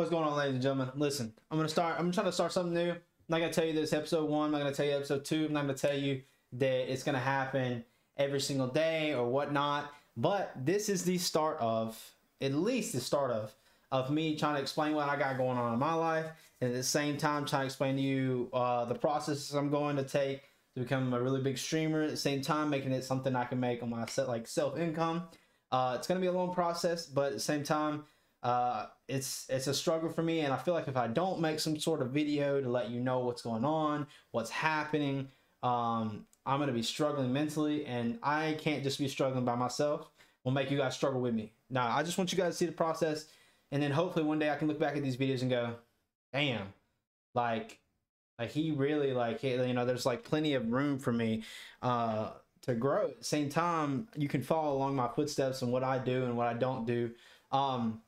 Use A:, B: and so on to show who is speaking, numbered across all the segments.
A: What's going on, ladies and gentlemen? Listen, I'm gonna start. I'm trying to start something new. I'm not gonna tell you this episode one. I'm not gonna tell you episode two. I'm not gonna tell you that it's gonna happen every single day or whatnot. But this is the start of, at least the start of, of me trying to explain what I got going on in my life, and at the same time trying to explain to you uh, the process I'm going to take to become a really big streamer. At the same time, making it something I can make on my set like self income. Uh, it's gonna be a long process, but at the same time uh, it's it's a struggle for me, and I feel like if I don't make some sort of video to let you know what's going on, what's happening, um, I'm gonna be struggling mentally, and I can't just be struggling by myself. Will make you guys struggle with me. Now, I just want you guys to see the process, and then hopefully one day I can look back at these videos and go, "Damn, like, like he really like you know, there's like plenty of room for me." Uh, to grow at the same time you can follow along my footsteps and what i do and what i don't do um,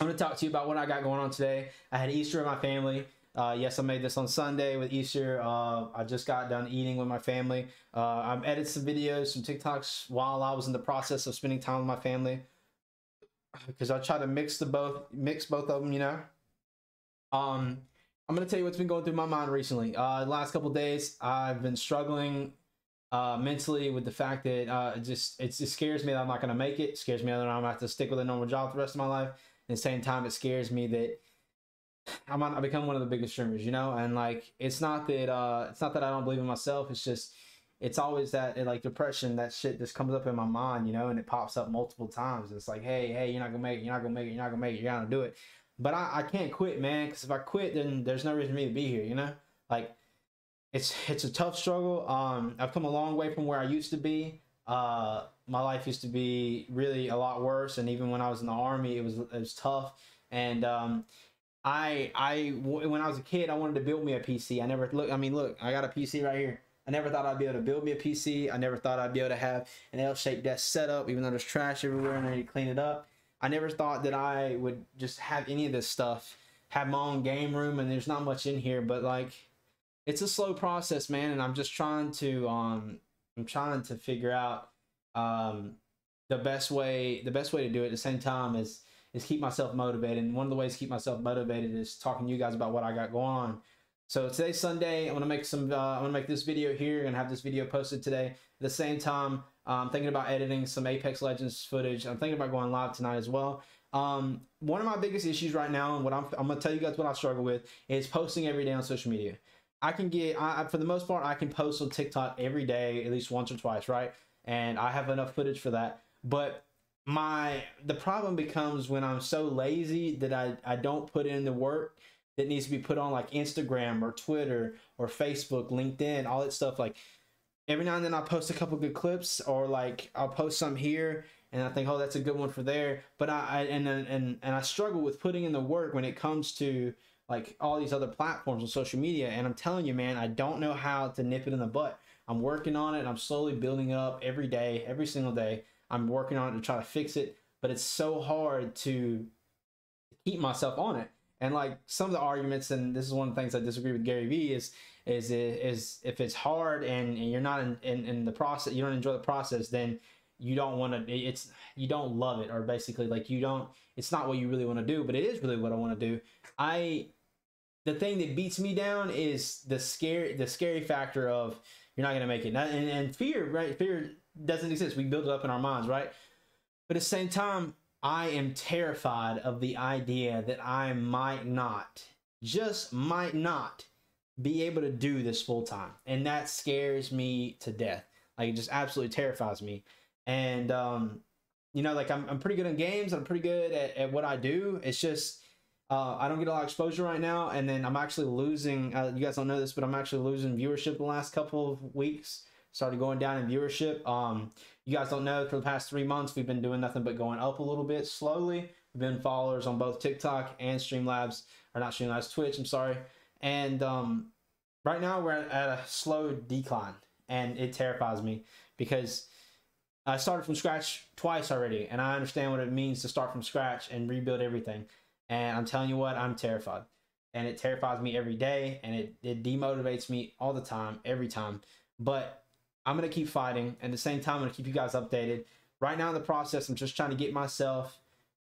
A: I'm going to talk to you about what I got going on today. I had Easter with my family. Uh, yes, I made this on Sunday with Easter. Uh, I just got done eating with my family. Uh, I've edited some videos, some TikToks while I was in the process of spending time with my family because I try to mix the both, mix both of them. You know. Um, I'm gonna tell you what's been going through my mind recently. Uh, last couple days, I've been struggling uh, mentally with the fact that uh, it just it scares me that I'm not gonna make it. it scares me that I'm gonna have to stick with a normal job the rest of my life the same time, it scares me that I become one of the biggest streamers, you know, and like it's not that uh it's not that I don't believe in myself. It's just it's always that like depression that shit just comes up in my mind, you know, and it pops up multiple times. It's like, hey, hey, you're not gonna make it, you're not gonna make it, you're not gonna make it, you're gonna do it. But I, I can't quit, man, because if I quit, then there's no reason for me to be here, you know. Like it's it's a tough struggle. Um, I've come a long way from where I used to be. Uh, my life used to be really a lot worse, and even when I was in the army, it was it was tough. And um, I I when I was a kid, I wanted to build me a PC. I never look. I mean, look, I got a PC right here. I never thought I'd be able to build me a PC. I never thought I'd be able to have an L-shaped desk set up, even though there's trash everywhere and I need to clean it up. I never thought that I would just have any of this stuff, have my own game room, and there's not much in here, but like, it's a slow process, man. And I'm just trying to um, I'm trying to figure out um, the best way the best way to do it at the same time is is keep myself motivated. And one of the ways to keep myself motivated is talking to you guys about what I got going on. So today's Sunday. I'm gonna make some. Uh, I'm gonna make this video here and have this video posted today. At the same time, I'm thinking about editing some Apex Legends footage. I'm thinking about going live tonight as well. Um, one of my biggest issues right now, and what I'm, I'm gonna tell you guys what I struggle with, is posting every day on social media. I can get, I, for the most part, I can post on TikTok every day, at least once or twice, right? And I have enough footage for that. But my the problem becomes when I'm so lazy that I, I don't put in the work that needs to be put on like Instagram or Twitter or Facebook, LinkedIn, all that stuff. Like every now and then I'll post a couple good clips or like I'll post some here and I think, oh, that's a good one for there. But I, I and and and I struggle with putting in the work when it comes to like all these other platforms on social media. And I'm telling you, man, I don't know how to nip it in the butt. I'm working on it. I'm slowly building it up every day, every single day. I'm working on it to try to fix it, but it's so hard to keep myself on it. And like some of the arguments, and this is one of the things I disagree with Gary Vee is is is if it's hard and, and you're not in, in, in the process, you don't enjoy the process, then you don't want to. It's you don't love it, or basically like you don't. It's not what you really want to do, but it is really what I want to do. I the thing that beats me down is the scary the scary factor of you're not going to make it. And, and fear, right? Fear doesn't exist. We build it up in our minds, right? But at the same time, I am terrified of the idea that I might not, just might not, be able to do this full time. And that scares me to death. Like, it just absolutely terrifies me. And, um, you know, like I'm, I'm pretty good in games. I'm pretty good at, at what I do. It's just, uh, I don't get a lot of exposure right now, and then I'm actually losing. Uh, you guys don't know this, but I'm actually losing viewership the last couple of weeks. Started going down in viewership. Um, you guys don't know for the past three months we've been doing nothing but going up a little bit slowly. We've been followers on both TikTok and Streamlabs, or not Streamlabs, Twitch. I'm sorry. And um, right now we're at a slow decline, and it terrifies me because I started from scratch twice already, and I understand what it means to start from scratch and rebuild everything. And I'm telling you what, I'm terrified. And it terrifies me every day and it, it demotivates me all the time, every time. But I'm going to keep fighting. And at the same time, I'm going to keep you guys updated. Right now in the process, I'm just trying to get myself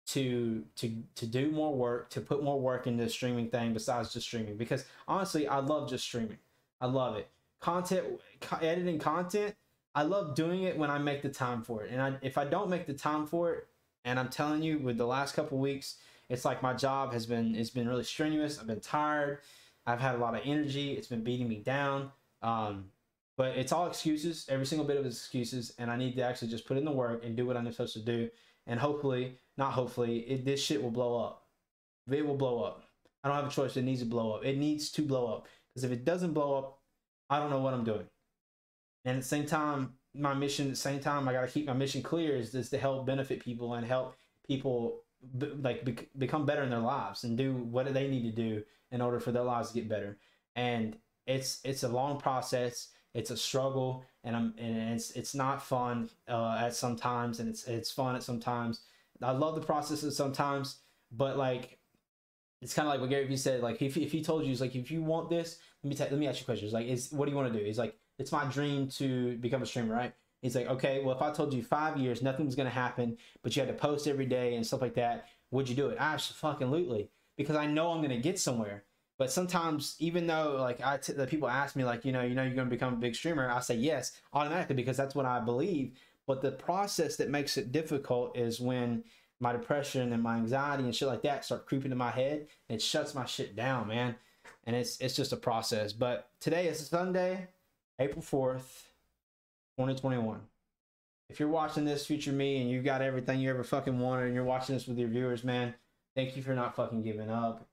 A: to to to do more work, to put more work into the streaming thing besides just streaming. Because honestly, I love just streaming. I love it. Content, co- editing content. I love doing it when I make the time for it. And I, if I don't make the time for it, and I'm telling you, with the last couple weeks, it's like my job has been it's been really strenuous. I've been tired. I've had a lot of energy. It's been beating me down. Um, but it's all excuses. Every single bit of it is excuses, and I need to actually just put in the work and do what I'm supposed to do. And hopefully, not hopefully, it, this shit will blow up. It will blow up. I don't have a choice. It needs to blow up. It needs to blow up because if it doesn't blow up, I don't know what I'm doing. And at the same time, my mission at the same time, I got to keep my mission clear is, is to help benefit people and help people b- like be- become better in their lives and do what they need to do in order for their lives to get better. And it's it's a long process. It's a struggle, and I'm and it's it's not fun uh, at sometimes, and it's it's fun at sometimes. I love the processes sometimes, but like it's kind of like what Gary Vee said. Like if if he told you, he's like, if you want this, let me t- let me ask you questions. Like, is what do you want to do? He's like, it's my dream to become a streamer, right? He's like, okay, well, if I told you five years nothing was gonna happen, but you had to post every day and stuff like that, would you do it? Absolutely, because I know I'm gonna get somewhere. But sometimes, even though like I, t- the people ask me like, you know, you know, you're gonna become a big streamer, I say yes automatically because that's what I believe. But the process that makes it difficult is when my depression and my anxiety and shit like that start creeping in my head and it shuts my shit down, man. And it's it's just a process. But today is Sunday, April 4th, 2021. If you're watching this, future me, and you've got everything you ever fucking wanted, and you're watching this with your viewers, man, thank you for not fucking giving up.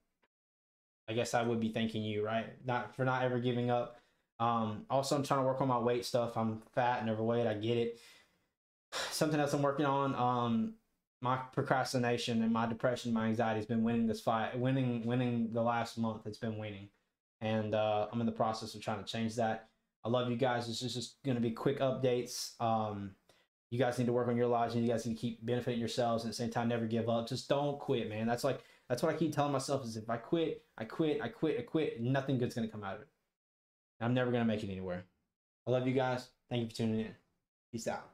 A: I guess I would be thanking you, right? Not for not ever giving up. Um, also, I'm trying to work on my weight stuff. I'm fat and overweight. I get it. Something else I'm working on. Um, my procrastination and my depression, my anxiety has been winning this fight, winning, winning the last month. It's been winning, and uh, I'm in the process of trying to change that. I love you guys. This is just going to be quick updates. Um, you guys need to work on your lives, and you guys need to keep benefiting yourselves, and at the same time, never give up. Just don't quit, man. That's like that's what I keep telling myself is if I quit, I quit, I quit, I quit, nothing good's gonna come out of it. I'm never gonna make it anywhere. I love you guys. Thank you for tuning in. Peace out.